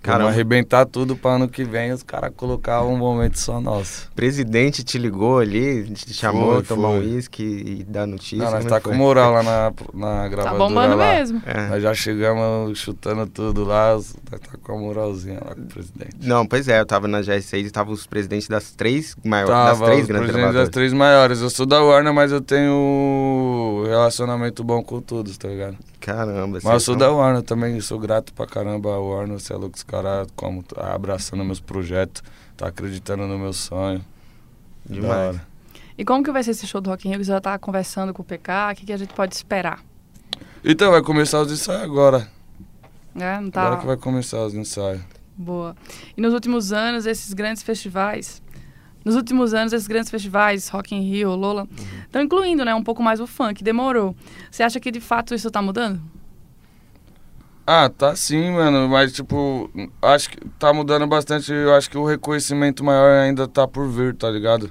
Vamos arrebentar tudo pra ano que vem os caras colocar um momento só nosso. O presidente te ligou ali, te chamou, Foi, tomar um foi. uísque e dar notícia. Não, nós como tá é que com foi? moral lá na, na Tá gravadora bombando lá. mesmo. É. Nós já chegamos chutando tudo lá, nós tá com a moralzinha lá com o presidente. Não, pois é, eu tava na GR6 e tava os presidentes das três maiores, das Tava três os grandes presidentes das três maiores. Eu sou da Warner, mas eu tenho relacionamento bom com todos, tá ligado? Caramba, Mas eu sou então- da Warner também, sou grato pra caramba a Warner, você é louco, os caras como tá abraçando meus projetos, tá acreditando no meu sonho. Demais. E como que vai ser esse show do Rock in Rio? Você já tá conversando com o PK? O que, que a gente pode esperar? Então, vai começar os ensaios agora. É, não tá... Agora que vai começar os ensaios. Boa. E nos últimos anos, esses grandes festivais... Nos últimos anos, esses grandes festivais, Rock in Rio, Lola, estão incluindo, né, um pouco mais o funk. Demorou. Você acha que, de fato, isso tá mudando? Ah, tá sim, mano, mas tipo, acho que tá mudando bastante. Eu acho que o reconhecimento maior ainda tá por vir, tá ligado?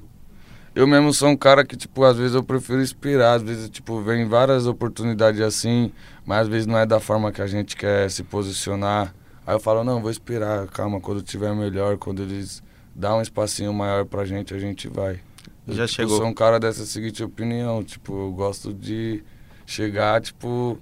Eu mesmo sou um cara que, tipo, às vezes eu prefiro esperar, às vezes, tipo, vem várias oportunidades assim, mas às vezes não é da forma que a gente quer se posicionar. Aí eu falo, não, vou esperar, calma, quando tiver melhor, quando eles dão um espacinho maior pra gente, a gente vai. Eu, Já tipo, chegou. sou um cara dessa seguinte opinião, tipo, eu gosto de chegar, tipo,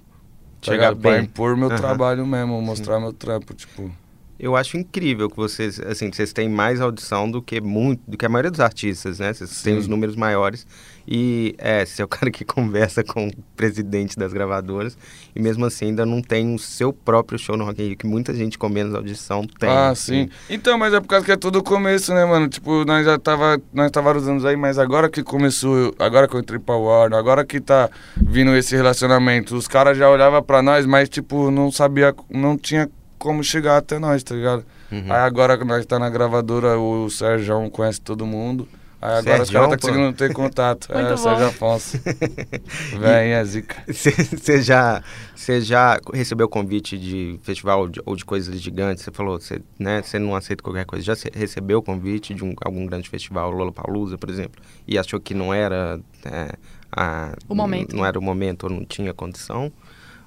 tá Chegar pra bem. impor meu Aham. trabalho mesmo, mostrar meu trampo, tipo. Eu acho incrível que vocês, assim, vocês têm mais audição do que muito, do que a maioria dos artistas, né? Vocês têm Sim. os números maiores e é, você é o cara que conversa com o presidente das gravadoras e mesmo assim ainda não tem o seu próprio show no Rock in Rio, que muita gente com menos audição tem. ah, assim. sim. Então, mas é por causa que é tudo o começo, né, mano? Tipo, nós já tava, nós tava anos aí, mas agora que começou, agora que eu entrei pra Warner, agora que tá vindo esse relacionamento, os caras já olhavam pra nós, mas tipo, não sabia, não tinha como chegar até nós, tá ligado? Uhum. Aí agora que nós tá na gravadora, o Sérgio conhece todo mundo. Aí agora os Sergião, caras tá pô. conseguindo ter contato. é, Muito Sérgio bom. Afonso. Vem, é zica. Você já, você já recebeu convite de festival de- ou de coisas gigantes? Você falou, você né, você não aceita qualquer coisa. Já recebeu convite de um, algum grande festival, Lollapalooza, por exemplo, e achou que não era é, a, O momento. Não era o momento ou não tinha condição?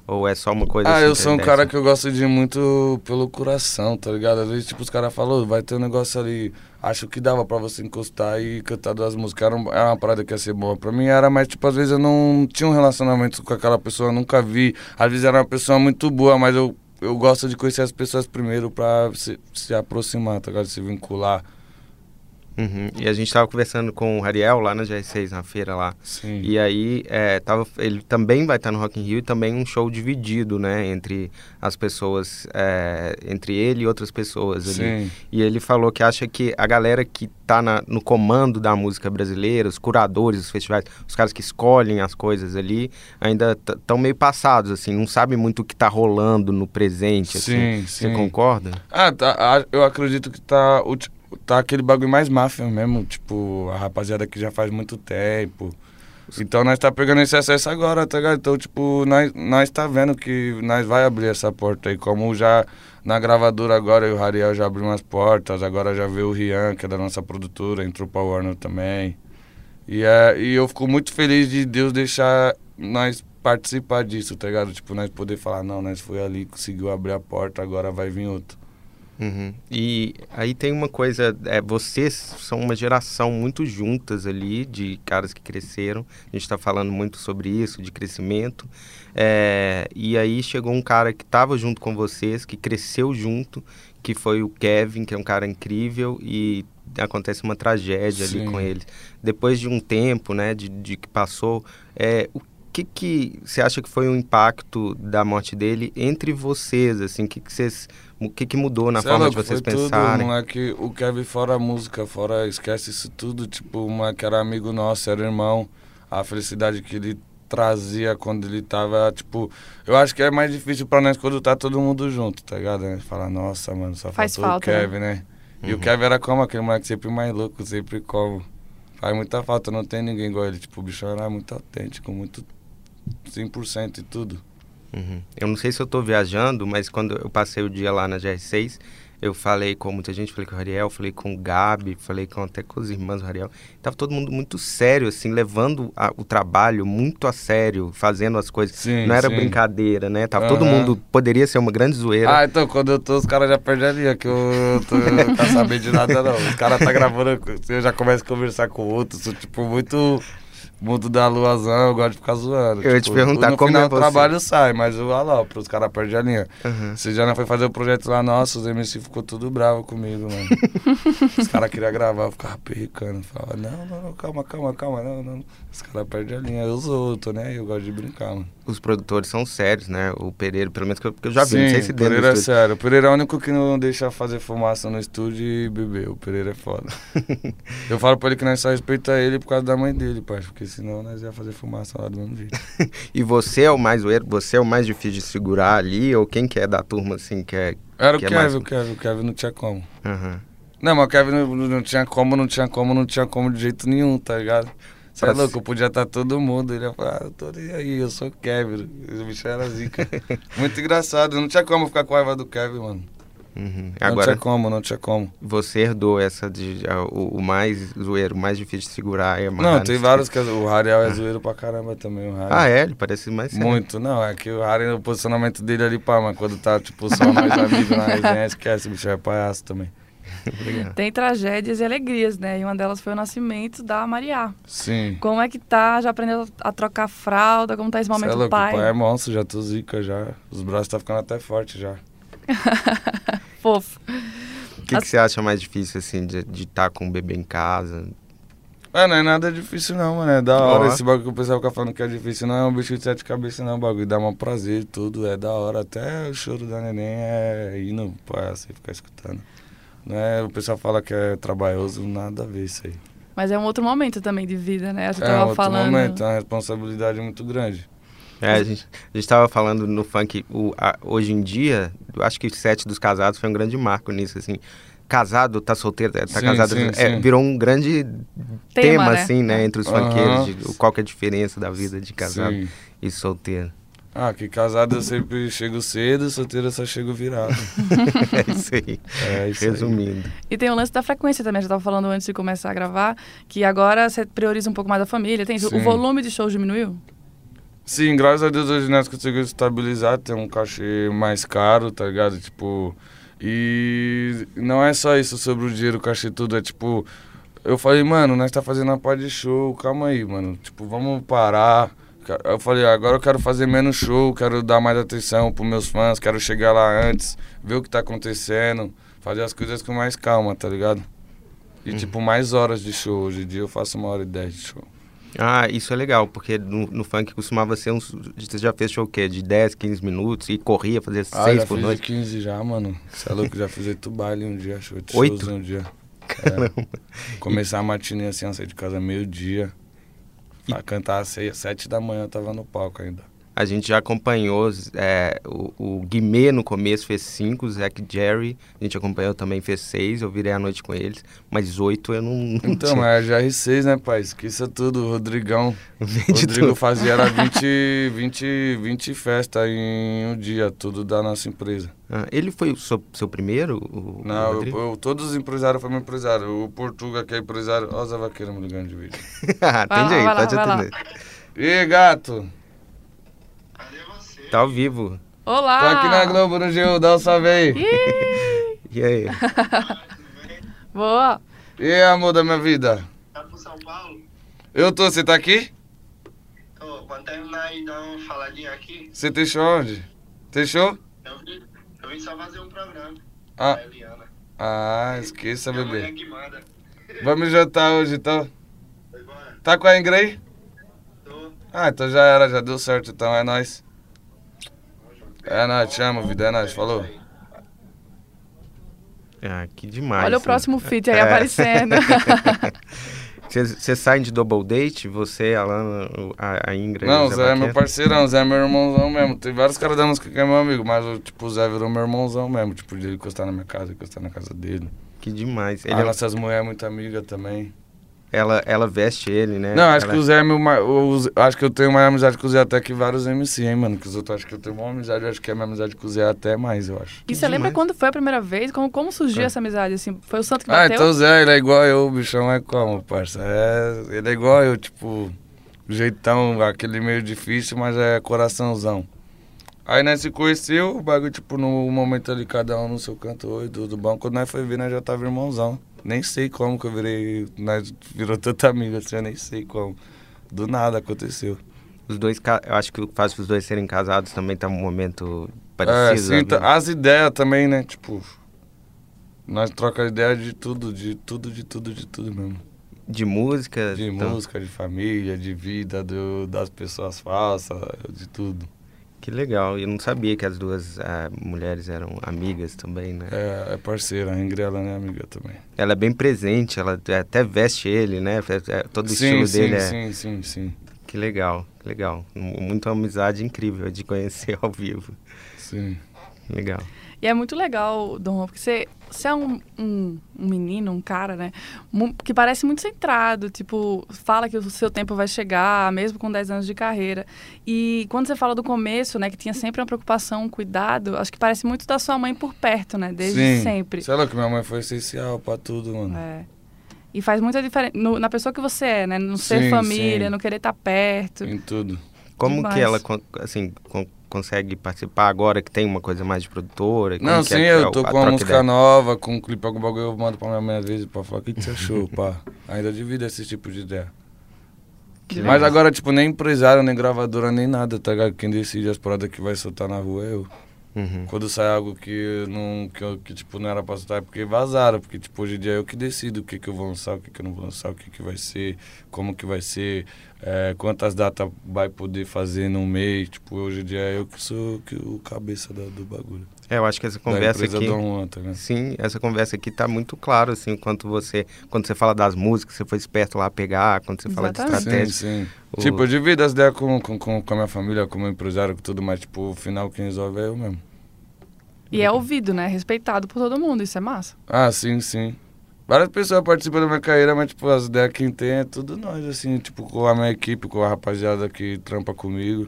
Ou é só uma coisa Ah, assim, eu sou um cara que eu gosto de ir muito pelo coração, tá ligado? Às vezes, tipo, os caras falam, "Ô, vai ter um negócio ali, acho que dava pra você encostar e cantar duas músicas. Era, era uma parada que ia ser boa pra mim, era, mas, tipo, às vezes eu não tinha um relacionamento com aquela pessoa, nunca vi. Às vezes era uma pessoa muito boa, mas eu, eu gosto de conhecer as pessoas primeiro pra se, se aproximar, tá ligado? Se vincular. Uhum. E a gente tava conversando com o Ariel lá na GR6, na feira lá. Sim. E aí, é, tava, ele também vai estar no Rock in Rio e também um show dividido, né? Entre as pessoas, é, entre ele e outras pessoas ali. Sim. E ele falou que acha que a galera que tá na- no comando da música brasileira, os curadores dos festivais, os caras que escolhem as coisas ali, ainda estão meio passados, assim, não sabem muito o que tá rolando no presente, assim. Sim, Você sim. concorda? Ah, tá, eu acredito que tá, ti- tá aquele bagulho mais máfia mesmo, tipo, a rapaziada que já faz muito tempo. Então nós tá pegando esse acesso agora, tá ligado? Então, tipo, nós, nós tá vendo que nós vai abrir essa porta aí, como já na gravadora agora, o Rariel já abriu umas portas, agora já veio o Rian, que é da nossa produtora, entrou pra Warner também. E, é, e eu fico muito feliz de Deus deixar nós participar disso, tá ligado? Tipo, nós poder falar, não, nós foi ali, conseguiu abrir a porta, agora vai vir outro. Uhum. E aí tem uma coisa, é, vocês são uma geração muito juntas ali, de caras que cresceram, a gente está falando muito sobre isso, de crescimento, é, e aí chegou um cara que estava junto com vocês, que cresceu junto, que foi o Kevin, que é um cara incrível, e acontece uma tragédia ali Sim. com ele. Depois de um tempo, né, de, de que passou, é, o que que você acha que foi o impacto da morte dele entre vocês, assim, o que que vocês, o que que mudou na Cê é forma de vocês foi Tudo, pensarem? moleque, o Kevin fora a música, fora esquece isso tudo, tipo, o moleque era amigo nosso, era irmão. A felicidade que ele trazia quando ele tava, tipo, eu acho que é mais difícil pra nós quando tá todo mundo junto, tá ligado? Né? Fala, nossa, mano, só Faz faltou falta, o Kevin, né? E Uhum. o Kevin era como aquele moleque sempre mais louco, sempre como. Faz muita falta, não tem ninguém igual ele. Tipo, o bicho era muito autêntico, muito 100% e tudo. Uhum. Eu não sei se eu tô viajando, mas quando eu passei o dia lá na GR6, Eu falei com muita gente, falei com o Ariel, falei com o Gabi, falei com até com as irmãs do Ariel. Tava todo mundo muito sério, assim, levando a- o trabalho muito a sério, fazendo as coisas. Sim, Não era sim. brincadeira, né? Tava todo Aham. mundo, poderia ser uma grande zoeira. Ah, então quando eu tô, os caras já perdem a linha, que eu tô eu não quero saber de nada não. Os caras tá gravando, eu já começo a conversar com outros, sou tipo muito mundo da luazão, eu gosto de ficar zoando. Eu ia te tipo, perguntar no como final é o você. trabalho sai, mas eu olha lá, pros caras perdem a linha. Você já não foi fazer o projeto lá, nossa, os MC ficou tudo bravo comigo, mano. os caras queriam gravar, eu ficava perricando. Falava, não, não, não, calma, calma, calma, não, não. Os caras perdem a linha, eu sou, tô aí, eu gosto de brincar, mano. Os produtores são sérios, né? O Pereira, pelo menos que eu, que eu já vi, Sim, não sei se o dentro Pereira é sério. O Pereira é o único que não deixa fazer fumaça no estúdio e beber. O Pereira é foda. eu falo pra ele que nós só respeita ele por causa da mãe dele, pai. Porque senão nós ia fazer fumaça lá do mesmo jeito. E você é o mais zoeiro? Você é o mais difícil de segurar ali? Ou quem que é da turma, assim, que é... Era o Que é Kevin, mais- o Kevin, o Kevin não tinha como. Aham. Não, mas o Kevin não, não tinha como, não tinha como, não tinha como de jeito nenhum, tá ligado? Você é louco, podia estar todo mundo. Ele ia falar, ah, eu tô nem aí, eu sou o Kevin. O bicho era zica. Muito engraçado, não tinha como ficar com raiva do Kevin, mano. Uhum. Não Agora, tinha como, não tinha como. você herdou essa de... a- o, o mais zoeiro, o mais difícil de segurar é Não, tem vários que é- o Rariel é zoeiro pra caramba também, o. Ah, é? Ele parece mais sério. Muito, não, é que o Harry, o posicionamento dele ali, pá, mas quando tá, tipo, só nós amigos na resenha, esquece, o bicho é palhaço também. Tem tragédias e alegrias, né? E uma delas foi o nascimento da Maria. Sim. Como é que tá? Já aprendeu a trocar fralda? Como tá esse Cê momento é do louco, pai? o pai é monstro, já tô zica já. Os braços tá ficando até forte já. Fofo. O que, que você acha mais difícil, assim, de estar com o bebê em casa? É, não é nada difícil não, mano. É da hora esse bagulho que o pessoal fica falando que é difícil. Não é um bicho de sete cabeças não, o bagulho. Dá um prazer, tudo. É da hora. Até o choro da neném é hino pra você ficar escutando. Não é, o pessoal fala que é trabalhoso, nada a ver isso aí. Mas é um outro momento também de vida, né? Você é um outro falando. momento, é uma responsabilidade muito grande. É, a gente, a gente tava falando no funk, o, a- hoje em dia, eu acho que sete dos casados foi um grande marco nisso, assim. Casado, tá solteiro, tá Sim, casado, sim, é, sim. virou um grande Tema, tema, né? assim, né, entre os Aham. funkeiros, de qual que é a diferença da vida de casado Sim. e solteiro. Ah, que casado eu sempre chego cedo, solteiro eu só chego virado. é isso aí, É isso aí. resumindo. E tem o lance da frequência também, já tava falando antes de começar a gravar, que agora você prioriza um pouco mais a família. Tem isso. O volume de shows diminuiu? Sim, graças a Deus hoje nós conseguimos estabilizar, ter um cachê mais caro, tá ligado? Tipo, e não é só isso sobre o dinheiro, o cachê tudo, é tipo, eu falei, mano, nós tá fazendo uma parte de show, calma aí, mano, tipo, vamos parar. Eu falei, agora eu quero fazer menos show, quero dar mais atenção pros meus fãs, quero chegar lá antes, ver o que tá acontecendo, fazer as coisas com mais calma, tá ligado? E tipo, mais horas de show, hoje em dia eu faço uma hora e dez de show. Ah, isso é legal, porque no, no funk costumava ser uns. Você já fez show o quê? De 10, 15 minutos e corria fazer Ah, 6 já por noite. de 15 já, mano. Você é louco, já fiz oito baile um dia, show de Oito? shows um dia. É. Começar a matinê assim, eu saí de casa meio-dia. Pra cantar às sete da manhã, eu tava no palco ainda. A gente já acompanhou é, o, o Guimê no começo fez 5, o Zac Jerry, a gente acompanhou também, fez 6, eu virei a noite com eles, mas 8 eu não, não Então, tinha. é GR6, né, pai? Esqueça tudo. O Rodrigão. O Rodrigo tudo. fazia era 20, 20, 20 festas em um dia, tudo da nossa empresa. Ah, ele foi o seu, seu primeiro? O, o Não, eu, Rodrigo? eu- todos os empresários foram meu empresário. O Portuga, que é empresário. Ó, o Zé Vaqueiro me ligando de vídeo. Lá, aí, lá, pode lá. atender. E aí, gato? Tá ao vivo. Olá! Tô aqui na Globo no Gil, dá um salve aí. E aí? boa! E aí, amor da minha vida? Tá pro São Paulo? Eu tô, você tá aqui? Tô, quando terminar aí, dá uma faladinha aqui. Você tem show onde? Tem show? Eu vim, eu vim só fazer um programa. Ah. Eliana. Ah, esqueça, Minha bebê. que manda. Vamos jantar hoje, então. Foi embora? Tá com a Ingrid aí? Tô. Ah, então já era, já deu certo, então é nóis. É nóis, te amo, vida, é nóis, falou. Ah, que demais. Olha o próximo feat aí É. aparecendo. Vocês vocês saem de double date? Você, a Alana, o- a, a Ingrid? Não, o Zé é meu parceirão, o Zé é meu irmãozão mesmo. Tem vários caras da música que é meu amigo, mas o, tipo, o Zé virou meu irmãozão mesmo. Tipo, de ele encostar na minha casa, encostar na casa dele. Que demais. Ele As é, nossas mulheres muito amigas também. Ela, ela veste ele, né? Não, acho Ela- que o Zé é meu. ma- o Zé- Acho que eu tenho mais amizade com o Zé até que vários MC, hein, mano. Que os outros acho que eu tenho uma amizade, acho que a minha amizade com o Zé até mais, eu acho. E você lembra quando foi a primeira vez? Como, como surgiu essa amizade, assim? Foi o santo que Ah, bateu? então o Zé, ele é igual eu, o bichão é como, parça? É, ele é igual eu, tipo, jeitão, aquele meio difícil, mas é coraçãozão. Aí nós se conheceu, o bagulho, tipo, no momento ali, cada um no seu canto, oi, tudo bom. Quando nós foi ver, nós já tava irmãozão. Nem sei como que eu virei, nós virou tanta amiga assim, eu nem sei como. Do nada aconteceu. Os dois, eu acho que o que faz os dois serem casados também tá um momento É, parecido. sim, né? as ideias também, né, tipo... Nós trocamos ideia de tudo, de tudo, de tudo, de tudo mesmo. De música. De então, música, de família, de vida, do, das pessoas falsas, de tudo. Que legal. Eu não sabia que as duas ah, mulheres eram amigas também, né? É, é parceira, a Ingrid ela é amiga também. Ela é bem presente, ela até veste ele, né? É- é- Todo o sim, estilo sim, dele é. sim, sim, sim, Que legal, que legal. Muita amizade incrível de conhecer ao vivo. sim. Legal. E é muito legal, Dom Juan, porque você, você é um, um, um menino, um cara, né? Que parece muito centrado, tipo, fala que o seu tempo vai chegar, mesmo com 10 anos de carreira. E quando você fala do começo, né, que tinha sempre uma preocupação, um cuidado, acho que parece muito da sua mãe por perto, né? Desde sim. sempre. Sei lá que minha mãe foi essencial pra tudo, mano. É. E faz muita diferença no- na pessoa que você é, né? No ser Sim, família, sim. no querer estar perto. Em tudo. Como Demais. que ela, assim, consegue participar agora que tem uma coisa mais de produtora? Não, que sim, é que é eu o- tô a com uma música ideia? nova, com um clipe, algum bagulho, eu mando pra minha mãe às vezes pra falar o que, que você achou, pá. Ainda divido esse tipo de ideia. Que Mas legal. agora, tipo, nem empresário, nem gravadora, nem nada, tá ligado? Quem decide as paradas que vai soltar na rua é eu. Uhum. Quando sai algo que não, que, que, tipo, não era pra soltar, é porque vazaram. Porque, tipo, hoje em dia é eu que decido o que, que eu vou lançar, o que, que eu não vou lançar, o que, que vai ser, como que vai ser, é, quantas datas vai poder fazer no mês. Tipo, hoje em dia é eu que sou que, o cabeça da- do bagulho. É, eu acho que essa conversa aqui... Tá ligado? Sim, essa conversa aqui tá muito claro, assim, quanto você... Quando você fala das músicas, você foi esperto lá pegar, quando você fala de Exatamente. estratégia. Sim, sim. O- Tipo, eu divido as ideias com, com, com, com a minha família, com o meu empresário, com tudo, mas, tipo, o final quem resolve é eu mesmo. E é ouvido, né? Respeitado por todo mundo, isso é massa. Ah, sim, sim. Várias pessoas participam da minha carreira, mas, tipo, as ideias quem tem é tudo nós, assim, tipo, com a minha equipe, com a rapaziada que trampa comigo.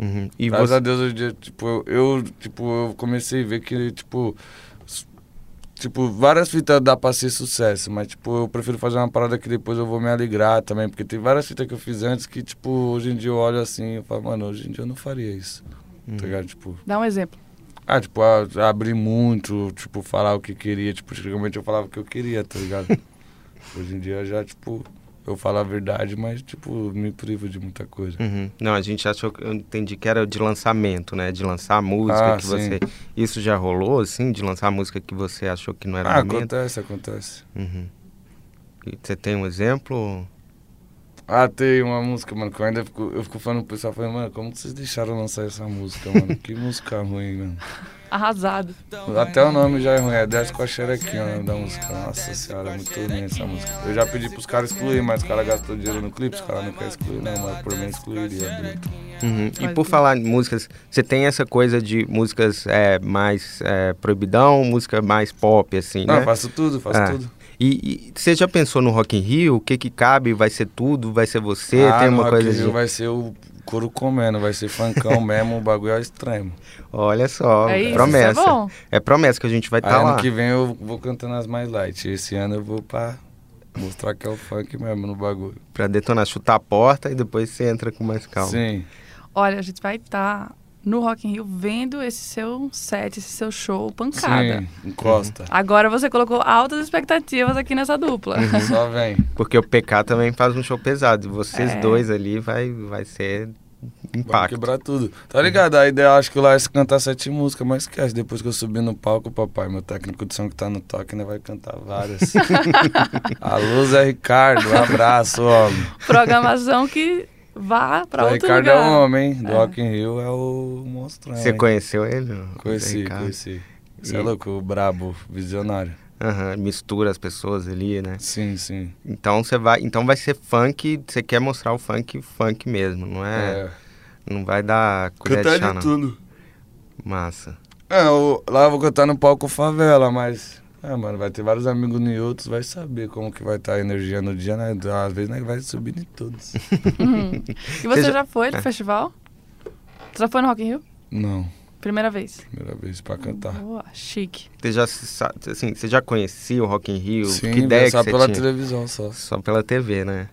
Uhum. E Graças você... a Deus, hoje em dia, tipo, eu, eu, tipo, eu comecei a ver que, tipo, tipo, várias fitas dá pra ser sucesso, mas, tipo, eu prefiro fazer uma parada que depois eu vou me alegrar também, porque tem várias fitas que eu fiz antes que, tipo, hoje em dia eu olho assim e falo, mano, hoje em dia eu não faria isso, tá ligado? Tipo, Dá um exemplo. ah, tipo, a- abrir muito, tipo, falar o que queria, tipo, antigamente eu falava o que eu queria, tá ligado? hoje em dia já, tipo, eu falo a verdade, mas, tipo, me privo de muita coisa. Uhum. Não, a gente achou que eu entendi que era de lançamento, né? De lançar a música Ah, que sim. você. Isso já rolou, assim, de lançar a música que você achou que não era Ah, momento? acontece, acontece. Uhum. Você tem um exemplo? Ah, tem uma música, mano, que eu ainda fico, eu fico falando pro pessoal, falando, mano, como vocês deixaram lançar essa música, mano? Que música ruim, mano. Arrasado. Até o nome já é ruim, é Desce com a Xerequinha, o nome da música. Nossa senhora, é muito ruim essa música. Eu já pedi pros caras excluir, mas os caras gastou dinheiro no clipe, os caras não querem excluir, não, mas por mim excluiria. Uhum. E por ser. falar em músicas, você tem essa coisa de músicas é, mais é, proibidão, música mais pop, assim, Não, né? eu faço tudo, faço Ah. tudo. E, e você já pensou no Rock in Rio? O que que cabe? Vai ser tudo? Vai ser você? ah, tem no uma Rock coisa in de... Rio vai ser o couro comendo, vai ser funkão mesmo, o bagulho é extremo. Olha só, é isso, promessa. isso é bom. É promessa que a gente vai estar ano lá. que vem eu vou cantando as mais light. Esse ano eu vou pra mostrar que é o funk mesmo no bagulho. Pra detonar, chutar a porta e depois você entra com mais calma. Sim. Olha, a gente vai estar no Rock in Rio vendo esse seu set, esse seu show pancada. Sim, encosta. Agora você colocou altas expectativas aqui nessa dupla. Só vem. Porque o PK também faz um show pesado. E vocês É. dois ali vai, vai ser Vai impacto. quebrar tudo. Tá ligado? A ideia, acho que lá é se cantar sete músicas, mas esquece. Depois que eu subir no palco, papai, meu técnico de som que tá no toque, né, vai cantar várias. Alô, Zé Ricardo, um abraço, homem. Programação que vá pra outro Ricardo lugar. é um homem, do É. Rock in Rio é o monstrão. Você hein? conheceu ele? Conheci, Ricardo? conheci. Você é E- louco, o brabo, visionário. Aham, mistura as pessoas ali, né? Sim, sim. Então você vai, então vai ser funk, você quer mostrar o funk, funk mesmo, não é? É. Não vai dar colher de Cantar chá, de não. tudo. Massa. É, eu- lá eu vou cantar no palco favela, mas É, mano, vai ter vários amigos em outros, vai saber como que vai estar a energia no dia, né? Às vezes né, vai subir em todos. Uhum. E você já- já foi no É. festival? Você já foi no Rock in Rio? Não, Primeira vez. primeira vez pra cantar. Boa, chique. Você já, assim, você já conhecia o Rock in Rio? Sim, que ideia que só você pela tinha? televisão só. Só pela TV, né?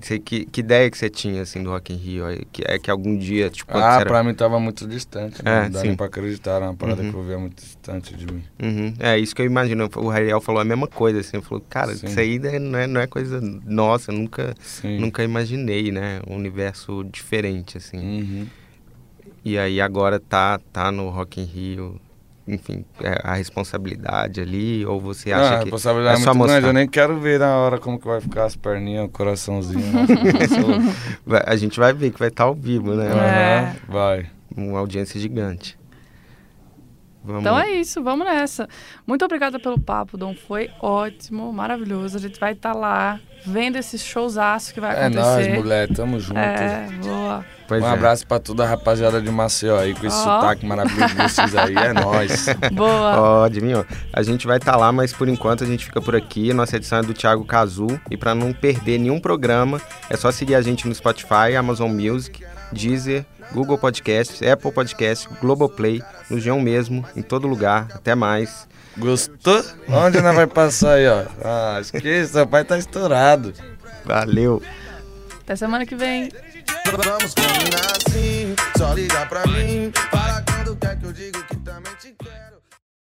Você- que, que ideia que você tinha, assim, do Rock in Rio? Que, é que algum dia, tipo, Ah, era... pra mim tava muito distante, né? É, não dá sim. nem pra acreditar, era uma parada Uhum. que eu via muito distante de mim. Uhum. É isso que eu imagino. O Ariel falou a mesma coisa, assim. Falou, cara, Sim. isso aí né, não é, não é coisa nossa, nunca, Sim. nunca imaginei, né? Um universo diferente, assim. Uhum. E aí agora tá, tá no Rock in Rio, enfim, é a responsabilidade ali, ou você Ah, acha a que responsabilidade é é só muito grande, mostrar? eu nem quero ver na hora como que vai ficar as perninhas, o coraçãozinho. Vai- a gente vai ver que vai estar ao vivo, né? É. Aham, Vai. Uma audiência gigante. Vamos... Então é isso, vamos nessa. Muito obrigada pelo papo, Dom. Foi ótimo, maravilhoso. A gente vai estar lá vendo esse showzaço que vai É nóis, acontecer. mulher, tamo junto. É, boa. Pois um é. abraço pra toda a rapaziada de Maceió aí, com esse Ó. sotaque maravilhoso de vocês aí, é nóis. Boa. Ó, Adivinhou? A gente vai estar lá, mas por enquanto a gente fica por aqui. Nossa edição é do Thiago Cazu. E para não perder nenhum programa, é só seguir a gente no Spotify, Amazon Music, Deezer, Google Podcasts, Apple Podcasts, Globoplay, no G1 mesmo, em todo lugar. Até mais. Gostou? Onde nós vai passar aí, ó? Ah, esqueça, seu pai tá estourado. Valeu! Até semana que vem. Vamos combinar assim, só liga pra mim. Fala quando quer que eu digo que também te quero.